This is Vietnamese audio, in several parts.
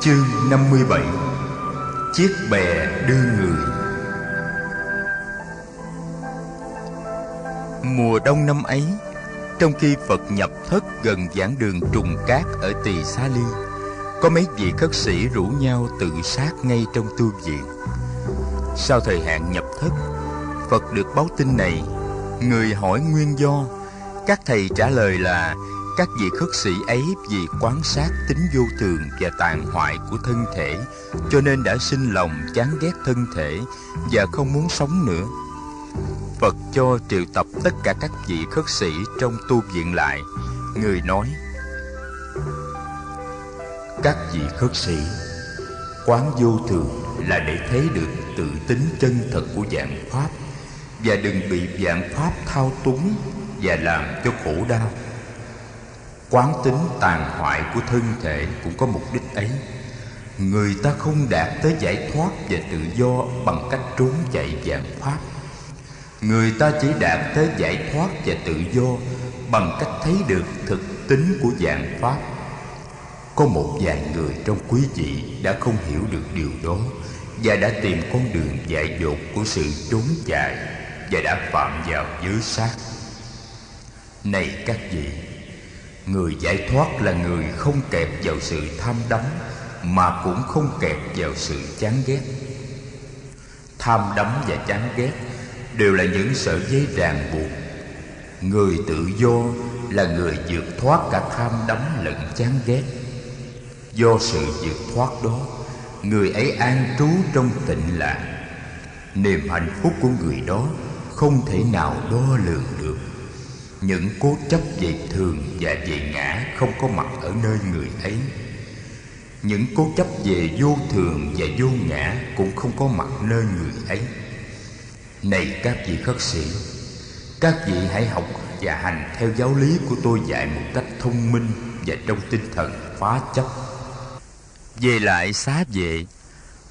Chương 57 Chiếc bè đưa người. Mùa đông năm ấy, Trong khi Phật nhập thất gần giảng đường trùng cát ở Tỳ Xá Ly, Có mấy vị khất sĩ rủ nhau tự sát ngay trong tu viện. Sau thời hạn nhập thất, Phật được báo tin này, Người hỏi nguyên do, Các thầy trả lời là các vị khất sĩ ấy vì quan sát tính vô thường và tàn hoại của thân thể, cho nên đã sinh lòng chán ghét thân thể và không muốn sống nữa. Phật cho triệu tập tất cả các vị khất sĩ trong tu viện lại. Người nói, Các vị khất sĩ, Quán vô thường là để thấy được tự tính chân thật của dạng Pháp Và đừng bị dạng Pháp thao túng và làm cho khổ đau Quán tính tàn hoại của thân thể cũng có mục đích ấy. Người ta không đạt tới giải thoát và tự do bằng cách trốn chạy dạng pháp. Người ta chỉ đạt tới giải thoát và tự do bằng cách thấy được thực tính của dạng pháp. Có một vài người trong quý vị đã không hiểu được điều đó Và đã tìm con đường dại dột của sự trốn chạy Và đã phạm vào giới sát. Này các vị Người giải thoát là người không kẹp vào sự tham đắm, Mà cũng không kẹp vào sự chán ghét. Tham đắm và chán ghét Đều là những sợi dây ràng buộc. Người tự do là người vượt thoát cả tham đắm lẫn chán ghét. Do sự vượt thoát đó, Người ấy an trú trong tịnh lạc Niềm hạnh phúc của người đó Không thể nào đo lường được những cố chấp về thường và về ngã không có mặt ở nơi người ấy. Những cố chấp về vô thường và vô ngã cũng không có mặt nơi người ấy. Này các vị khất sĩ, các vị hãy học và hành theo giáo lý của tôi dạy một cách thông minh và trong tinh thần phá chấp. Về lại xá vệ,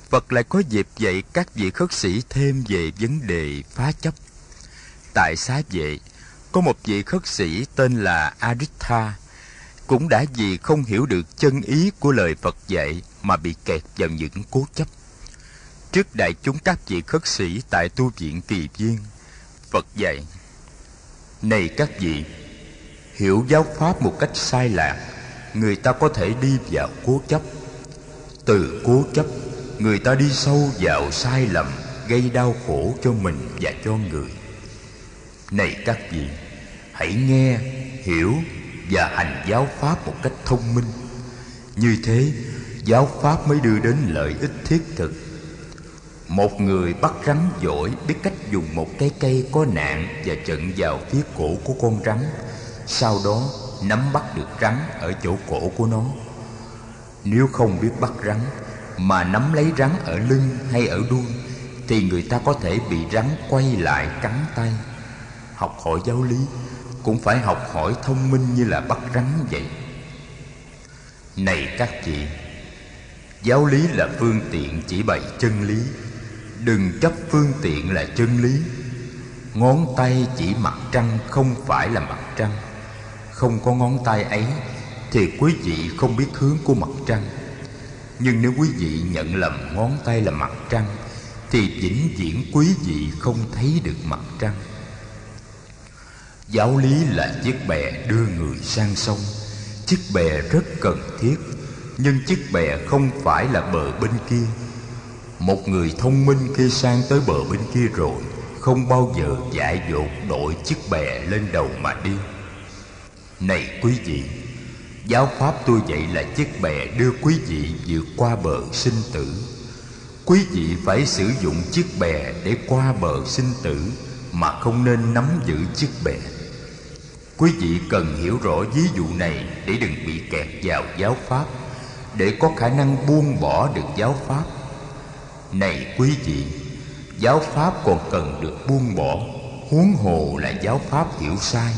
phật lại có dịp dạy các vị khất sĩ thêm về vấn đề phá chấp. Tại xá vệ có một vị khất sĩ tên là Aritha cũng đã vì không hiểu được chân ý của lời Phật dạy mà bị kẹt vào những cố chấp. Trước đại chúng các vị khất sĩ tại tu viện Kỳ Viên, Phật dạy: Này các vị, hiểu giáo pháp một cách sai lạc, người ta có thể đi vào cố chấp. Từ cố chấp, người ta đi sâu vào sai lầm, gây đau khổ cho mình và cho người. Này các vị, hãy nghe, hiểu và hành giáo pháp một cách thông minh. Như thế, giáo pháp mới đưa đến lợi ích thiết thực. Một người bắt rắn giỏi biết cách dùng một cái cây có nạn và trận vào phía cổ của con rắn, sau đó nắm bắt được rắn ở chỗ cổ của nó. Nếu không biết bắt rắn mà nắm lấy rắn ở lưng hay ở đuôi, thì người ta có thể bị rắn quay lại cắn tay. Học hỏi giáo lý cũng phải học hỏi thông minh như là bắt rắn vậy. Này các chị, giáo lý là phương tiện chỉ bày chân lý. Đừng chấp phương tiện là chân lý. Ngón tay chỉ mặt trăng, không phải là mặt trăng. Không có ngón tay ấy thì quý vị không biết hướng của mặt trăng. Nhưng nếu quý vị nhận lầm ngón tay là mặt trăng, thì vĩnh viễn quý vị không thấy được mặt trăng. Giáo lý là chiếc bè đưa người sang sông. Chiếc bè rất cần thiết, Nhưng chiếc bè không phải là bờ bên kia. Một người thông minh khi sang tới bờ bên kia rồi Không bao giờ dại dột đội chiếc bè lên đầu mà đi. Này quý vị, Giáo pháp tôi dạy là chiếc bè đưa quý vị vượt qua bờ sinh tử. Quý vị phải sử dụng chiếc bè để qua bờ sinh tử Mà không nên nắm giữ chiếc bè. Quý vị cần hiểu rõ ví dụ này để đừng bị kẹt vào giáo pháp, Để có khả năng buông bỏ được giáo pháp. Này quý vị, Giáo pháp còn cần được buông bỏ. Huống hồ là giáo pháp hiểu sai.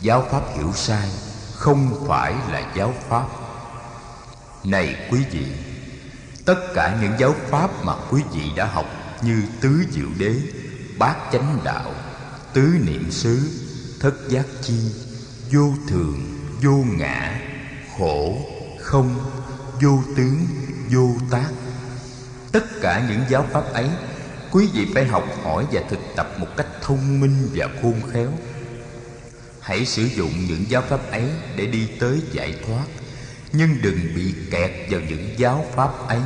Giáo pháp hiểu sai Không phải là giáo pháp. Này quý vị, Tất cả những giáo pháp mà quý vị đã học Như tứ diệu đế, Bát chánh đạo, Tứ niệm xứ thất giác chi, vô thường, vô ngã, khổ, không, vô tướng, vô tác. Tất cả những giáo pháp ấy, quý vị phải học hỏi và thực tập một cách thông minh và khôn khéo. Hãy sử dụng những giáo pháp ấy để đi tới giải thoát, nhưng đừng bị kẹt vào những giáo pháp ấy.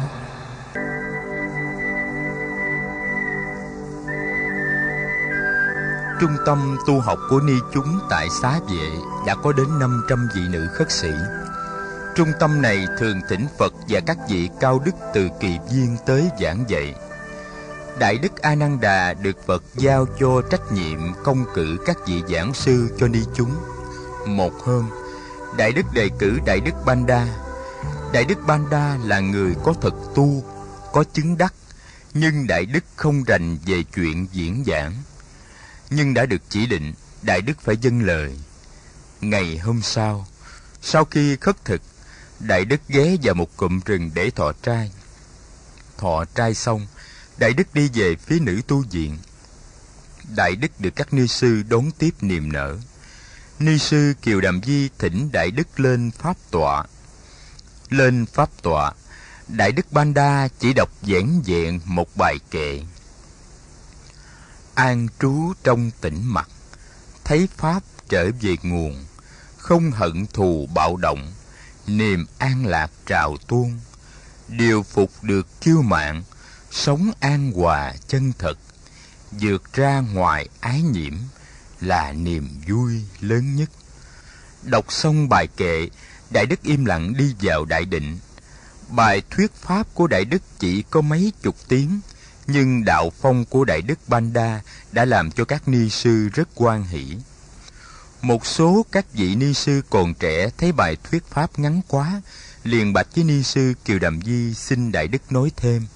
Trung tâm tu học của ni chúng tại xá vệ đã có đến 500 vị nữ khất sĩ. Trung tâm này thường thỉnh Phật và các vị cao đức từ kỳ viên tới giảng dạy. Đại đức A Nan Đà được Phật giao cho trách nhiệm công cử các vị giảng sư cho ni chúng. Một hôm, Đại đức đề cử Đại đức Banda. Đại đức Banda là người có thực tu, có chứng đắc, nhưng Đại đức không rành về chuyện diễn giảng nhưng đã được chỉ định, đại đức phải dâng lời. Ngày hôm sau sau khi khất thực, đại đức ghé vào một cụm rừng để thọ trai. Thọ trai xong, đại đức đi về phía nữ tu viện. Đại đức được các ni sư đón tiếp niềm nở. Ni sư kiều đàm di thỉnh đại đức lên pháp tọa. Lên pháp tọa, đại đức banda chỉ đọc giản diện một bài kệ an trú trong tĩnh mặt thấy pháp trở về nguồn, không hận thù bạo động, niềm an lạc trào tuôn, điều phục được kiêu mạng sống an hòa chân thật, vượt ra ngoài ái nhiễm là niềm vui lớn nhất. Đọc xong bài kệ, đại đức im lặng đi vào đại định. Bài thuyết pháp của đại đức chỉ có mấy chục tiếng nhưng đạo phong của đại đức Banda đã làm cho các ni sư rất quan hỷ. Một số các vị ni sư còn trẻ thấy bài thuyết pháp ngắn quá, liền bạch với ni sư Kiều Đàm Di xin đại đức nói thêm.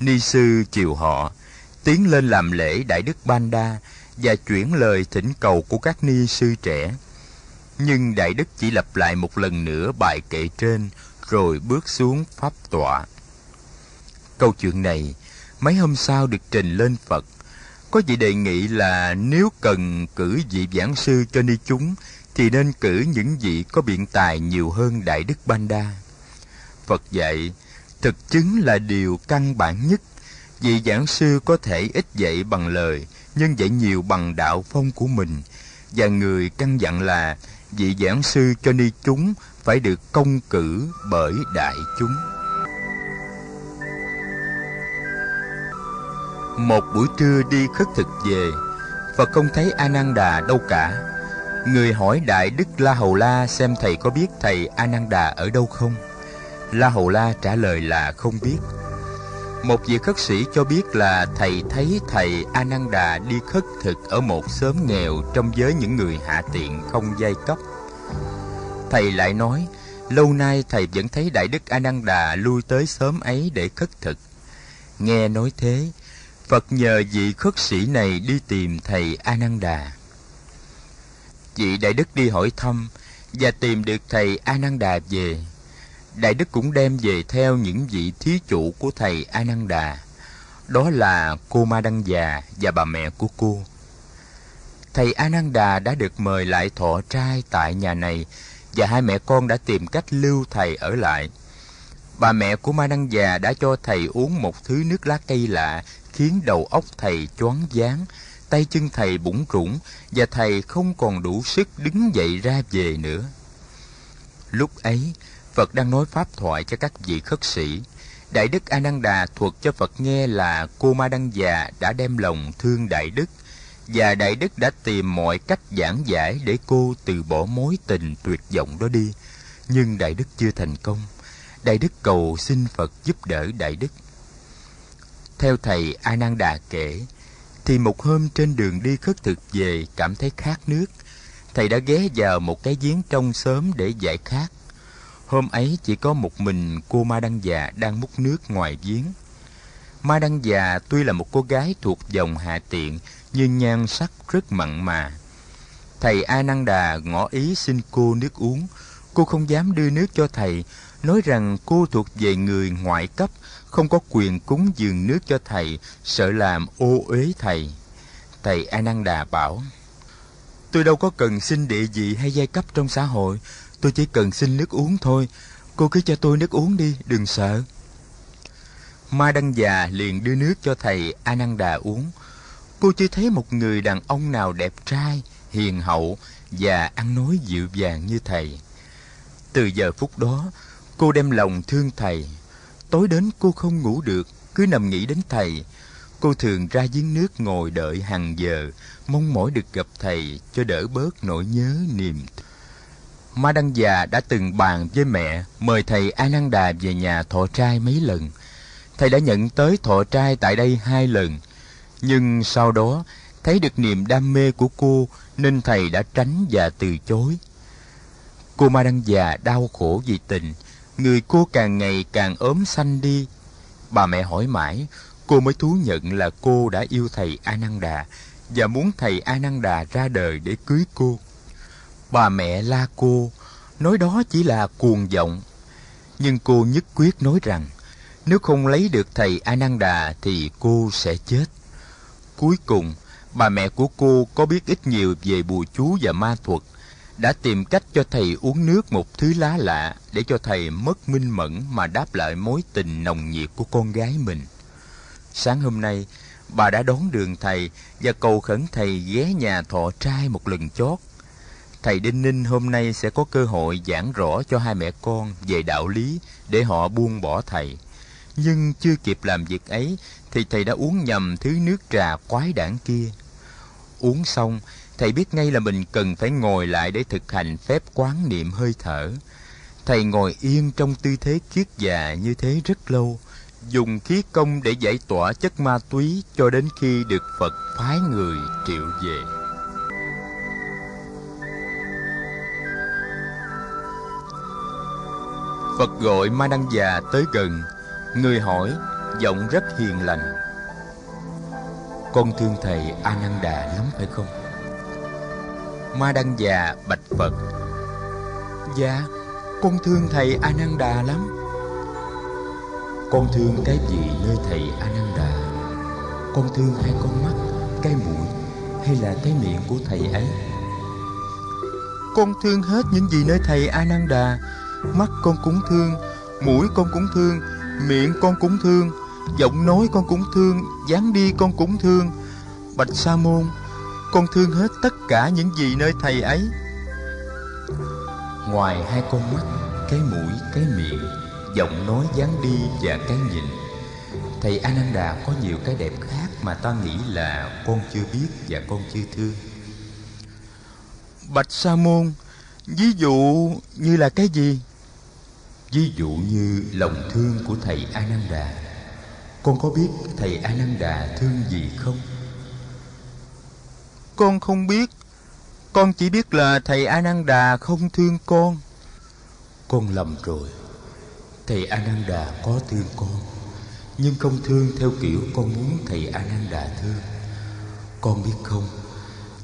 Ni sư chiều họ, tiến lên làm lễ đại đức Banda và chuyển lời thỉnh cầu của các ni sư trẻ. Nhưng đại đức chỉ lặp lại một lần nữa bài kệ trên rồi bước xuống pháp tọa. Câu chuyện này mấy hôm sau được trình lên Phật. Có vị đề nghị là nếu cần cử vị giảng sư cho ni chúng, thì nên cử những vị có biện tài nhiều hơn Đại Đức Banda. Phật dạy, thực chứng là điều căn bản nhất. Vị giảng sư có thể ít dạy bằng lời, nhưng dạy nhiều bằng đạo phong của mình. Và người căn dặn là vị giảng sư cho ni chúng phải được công cử bởi đại chúng. Một buổi trưa đi khất thực về, Phật không thấy A Nan Đà đâu cả. Người hỏi Đại Đức La Hầu La xem thầy có biết thầy A Nan Đà ở đâu không? La Hầu La trả lời là không biết. Một vị khất sĩ cho biết là thầy thấy thầy A Nan Đà đi khất thực ở một xóm nghèo trong giới những người hạ tiện không giai cấp. Thầy lại nói, lâu nay thầy vẫn thấy Đại Đức A Nan Đà lui tới xóm ấy để khất thực. Nghe nói thế, Phật nhờ vị khất sĩ này đi tìm thầy A Nan Đà. Vị đại đức đi hỏi thăm và tìm được thầy A Nan Đà về. Đại đức cũng đem về theo những vị thí chủ của thầy A Nan Đà. Đó là cô Ma Đăng già và bà mẹ của cô. Thầy A Nan Đà đã được mời lại thọ trai tại nhà này và hai mẹ con đã tìm cách lưu thầy ở lại. Bà mẹ của Ma Đăng già đã cho thầy uống một thứ nước lá cây lạ khiến đầu óc thầy choáng váng, tay chân thầy bủng rủng và thầy không còn đủ sức đứng dậy ra về nữa. Lúc ấy, Phật đang nói pháp thoại cho các vị khất sĩ. Đại đức A Nan Đà thuật cho Phật nghe là cô Ma Đăng già đã đem lòng thương Đại đức và Đại đức đã tìm mọi cách giảng giải để cô từ bỏ mối tình tuyệt vọng đó đi. Nhưng Đại đức chưa thành công. Đại đức cầu xin Phật giúp đỡ Đại đức. Theo thầy A Nan Đà kể, thì một hôm trên đường đi khất thực về cảm thấy khát nước, thầy đã ghé vào một cái giếng trong sớm để giải khát. Hôm ấy chỉ có một mình cô Ma Đăng già đang múc nước ngoài giếng. Ma Đăng già tuy là một cô gái thuộc dòng hạ tiện, nhưng nhan sắc rất mặn mà. Thầy A Nan Đà ngỏ ý xin cô nước uống, cô không dám đưa nước cho thầy, nói rằng cô thuộc về người ngoại cấp không có quyền cúng dường nước cho thầy, sợ làm ô uế thầy. Thầy A Nan Đà bảo: Tôi đâu có cần xin địa vị hay giai cấp trong xã hội, tôi chỉ cần xin nước uống thôi. Cô cứ cho tôi nước uống đi, đừng sợ. Ma Đăng già liền đưa nước cho thầy Ananda uống. Cô chưa thấy một người đàn ông nào đẹp trai, hiền hậu và ăn nói dịu dàng như thầy. Từ giờ phút đó, cô đem lòng thương thầy. Tối đến cô không ngủ được, cứ nằm nghĩ đến thầy. Cô thường ra giếng nước ngồi đợi hàng giờ, mong mỏi được gặp thầy cho đỡ bớt nỗi nhớ niềm. Ma Đăng già đã từng bàn với mẹ mời thầy a nan đà về nhà thọ trai mấy lần. Thầy đã nhận tới thọ trai tại đây hai lần, nhưng sau đó thấy được niềm đam mê của cô nên thầy đã tránh và từ chối. Cô Ma Đăng già đau khổ vì tình, người cô càng ngày càng ốm xanh đi. Bà mẹ hỏi mãi, cô mới thú nhận là cô đã yêu thầy Ananda và muốn thầy Ananda ra đời để cưới cô. Bà mẹ la cô, nói đó chỉ là cuồng vọng. Nhưng cô nhất quyết nói rằng, nếu không lấy được thầy Ananda thì cô sẽ chết. Cuối cùng, bà mẹ của cô có biết ít nhiều về bùa chú và ma thuật, đã tìm cách cho thầy uống nước một thứ lá lạ để cho thầy mất minh mẫn mà đáp lại mối tình nồng nhiệt của con gái mình. Sáng hôm nay, bà đã đón đường thầy và cầu khẩn thầy ghé nhà thọ trai một lần chót. Thầy Đinh Ninh hôm nay sẽ có cơ hội giảng rõ cho hai mẹ con về đạo lý để họ buông bỏ thầy. Nhưng chưa kịp làm việc ấy thì thầy đã uống nhầm thứ nước trà quái đản kia. Uống xong, thầy biết ngay là mình cần phải ngồi lại để thực hành phép quán niệm hơi thở. Thầy ngồi yên trong tư thế kiết già như thế rất lâu, dùng khí công để giải tỏa chất ma túy cho đến khi được Phật phái người triệu về. Phật gọi Ma Đăng già tới gần, người hỏi, giọng rất hiền lành. Con thương thầy a nan đà lắm phải không? Ma Đăng già bạch Phật. Dạ, con thương thầy Ananda lắm. Con thương cái gì nơi thầy Ananda? Con thương hai con mắt, cái mũi hay là cái miệng của thầy ấy? Con thương hết những gì nơi thầy Ananda. Mắt con cũng thương, mũi con cũng thương, miệng con cũng thương, giọng nói con cũng thương, dáng đi con cũng thương. Bạch Sa môn, con thương hết tất cả những gì nơi thầy ấy. Ngoài hai con mắt, cái mũi, cái miệng giọng nói dáng đi và cái nhìn thầy ananda có nhiều cái đẹp khác mà ta nghĩ là con chưa biết và con chưa thương. Bạch sa môn ví dụ như là cái gì? Ví dụ như lòng thương của thầy ananda. Con có biết thầy ananda thương gì không con không biết. Con chỉ biết là thầy ananda không thương con. Con lầm rồi. Thầy Ananda có thương con, Nhưng không thương theo kiểu con muốn thầy Ananda thương. Con biết không,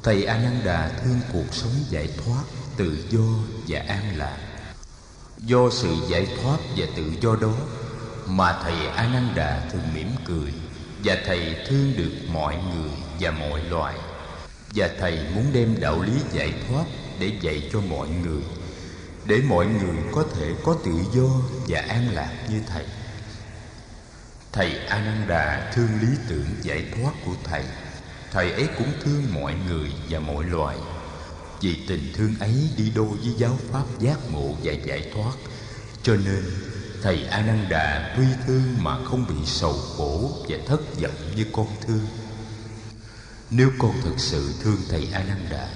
Thầy Ananda thương cuộc sống giải thoát, Tự do và an lạc. Do sự giải thoát và tự do đó Mà thầy Ananda thường mỉm cười, Và thầy thương được mọi người và mọi loài. Và thầy muốn đem đạo lý giải thoát Để dạy cho mọi người, để mọi người có thể có tự do và an lạc như thầy. Thầy ananda thương lý tưởng giải thoát của thầy. Thầy ấy cũng thương mọi người và mọi loài. Vì tình thương ấy đi đôi với giáo pháp giác ngộ và giải thoát. Cho nên, thầy ananda tuy thương mà không bị sầu khổ và thất vọng như con thương nếu con thực sự thương thầy ananda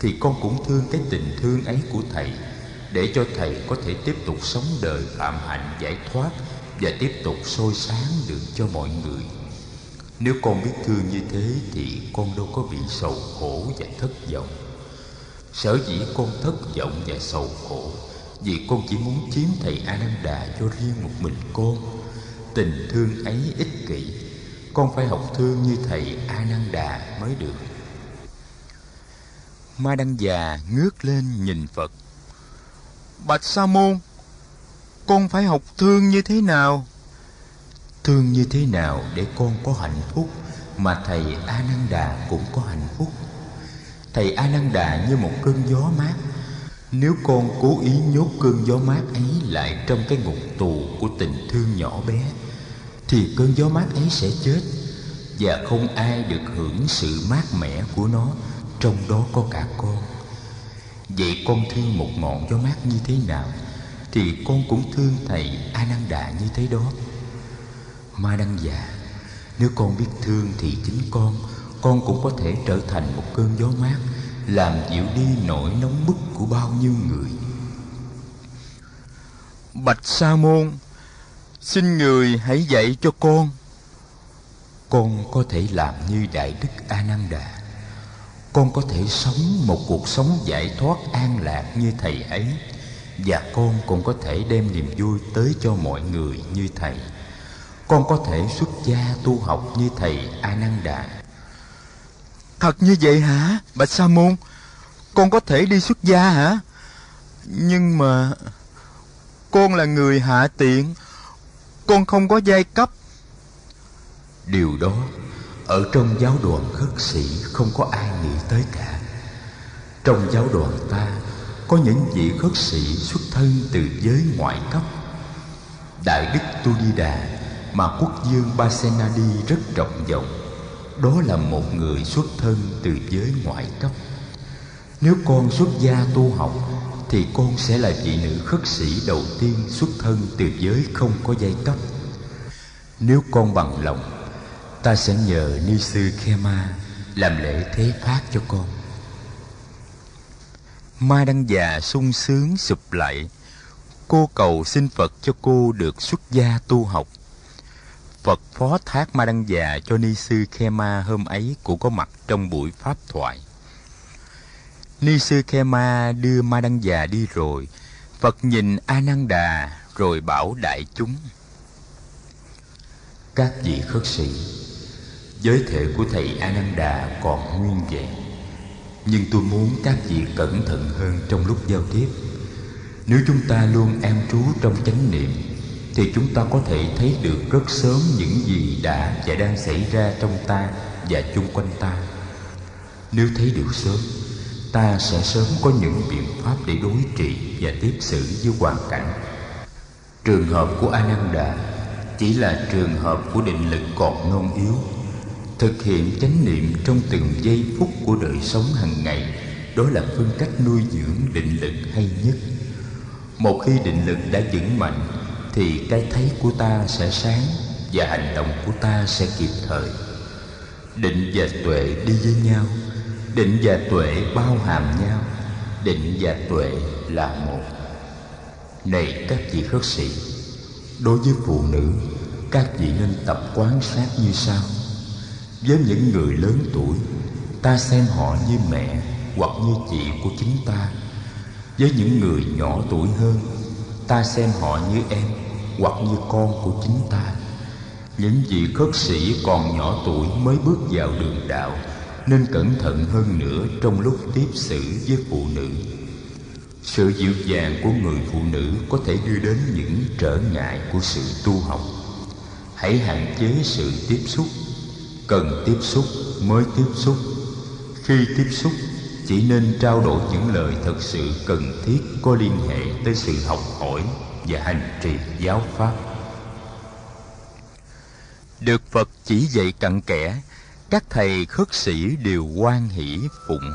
thì con cũng thương cái tình thương ấy của thầy, để cho thầy có thể tiếp tục sống đời phạm hạnh giải thoát và tiếp tục soi sáng được cho mọi người. Nếu con biết thương như thế, thì con đâu có bị sầu khổ và thất vọng. Sở dĩ con thất vọng và sầu khổ, vì con chỉ muốn chiếm thầy Ananda cho riêng một mình con. Tình thương ấy ích kỷ con phải học thương như thầy A Nan Đà mới được. Ma đăng già ngước lên nhìn phật. Bạch Sa môn Con phải học thương như thế nào? Thương như thế nào để con có hạnh phúc Mà thầy A Nan Đà cũng có hạnh phúc? Thầy A Nan Đà như một cơn gió mát. Nếu con cố ý nhốt cơn gió mát ấy lại trong cái ngục tù của tình thương nhỏ bé thì cơn gió mát ấy sẽ chết, và không ai được hưởng sự mát mẻ của nó, trong đó có cả con. Vậy con thương một ngọn gió mát như thế nào, thì con cũng thương thầy Ananda như thế đó. Ma Đăng già Nếu con biết thương thì chính con Con cũng có thể trở thành một cơn gió mát, Làm dịu đi nỗi nóng bức của bao nhiêu người. Bạch Sa Môn Xin người hãy dạy cho con. Con có thể làm như Đại Đức A Nan Đà Con có thể sống một cuộc sống giải thoát an lạc như Thầy ấy. Và con cũng có thể đem niềm vui tới cho mọi người như Thầy. Con có thể xuất gia tu học như Thầy A Nan Đà Thật như vậy hả, Bạch Sa Môn Con có thể đi xuất gia hả? Nhưng mà Con là người hạ tiện con không có giai cấp. Điều đó, ở trong giáo đoàn khất sĩ không có ai nghĩ tới cả. Trong giáo đoàn ta, có những vị khất sĩ xuất thân từ giới ngoại cấp. Đại đức tu di đà mà quốc dương basenadi rất trọng vọng, đó là một người xuất thân từ giới ngoại cấp. Nếu con xuất gia tu học thì con sẽ là vị nữ khất sĩ đầu tiên xuất thân từ giới không có giai cấp. Nếu con bằng lòng, ta sẽ nhờ ni sư khema làm lễ thế phát cho con. Mai đăng già sung sướng sụp lại. Cô cầu xin phật cho cô được xuất gia tu học. Phật phó thác ma đăng già cho ni sư khema hôm ấy cũng có mặt trong buổi pháp thoại. Ni sư Khema đưa Ma Đăng già đi rồi. Phật nhìn A Nan Đà rồi bảo đại chúng. Các vị khất sĩ, Giới thể của thầy A Nan Đà còn nguyên vẹn. Nhưng tôi muốn các vị cẩn thận hơn trong lúc giao tiếp. Nếu chúng ta luôn an trú trong chánh niệm, Thì chúng ta có thể thấy được rất sớm những gì đã và đang xảy ra trong ta và chung quanh ta. Nếu thấy được sớm ta sẽ sớm có những biện pháp để đối trị và tiếp xử với hoàn cảnh. Trường hợp của ananda chỉ là trường hợp của định lực còn non yếu, thực hiện chánh niệm trong từng giây phút của đời sống hàng ngày, đó là phương cách nuôi dưỡng định lực hay nhất. Một khi định lực đã vững mạnh, thì cái thấy của ta sẽ sáng và hành động của ta sẽ kịp thời. Định và tuệ đi với nhau định và tuệ bao hàm nhau. Định và tuệ là một. Này các vị khất sĩ, đối với phụ nữ, các vị nên tập quán sát như sau. Với những người lớn tuổi, ta xem họ như mẹ hoặc như chị của chính ta. Với những người nhỏ tuổi hơn, ta xem họ như em hoặc như con của chính ta. Những vị khất sĩ còn nhỏ tuổi mới bước vào đường đạo nên cẩn thận hơn nữa trong lúc tiếp xử với phụ nữ. Sự dịu dàng của người phụ nữ có thể đưa đến những trở ngại của sự tu học. Hãy hạn chế sự tiếp xúc, cần tiếp xúc mới tiếp xúc. Khi tiếp xúc, chỉ nên trao đổi những lời thật sự cần thiết có liên hệ tới sự học hỏi và hành trì giáo pháp. Được phật chỉ dạy cặn kẽ các thầy khất sĩ đều quan hỷ phụng.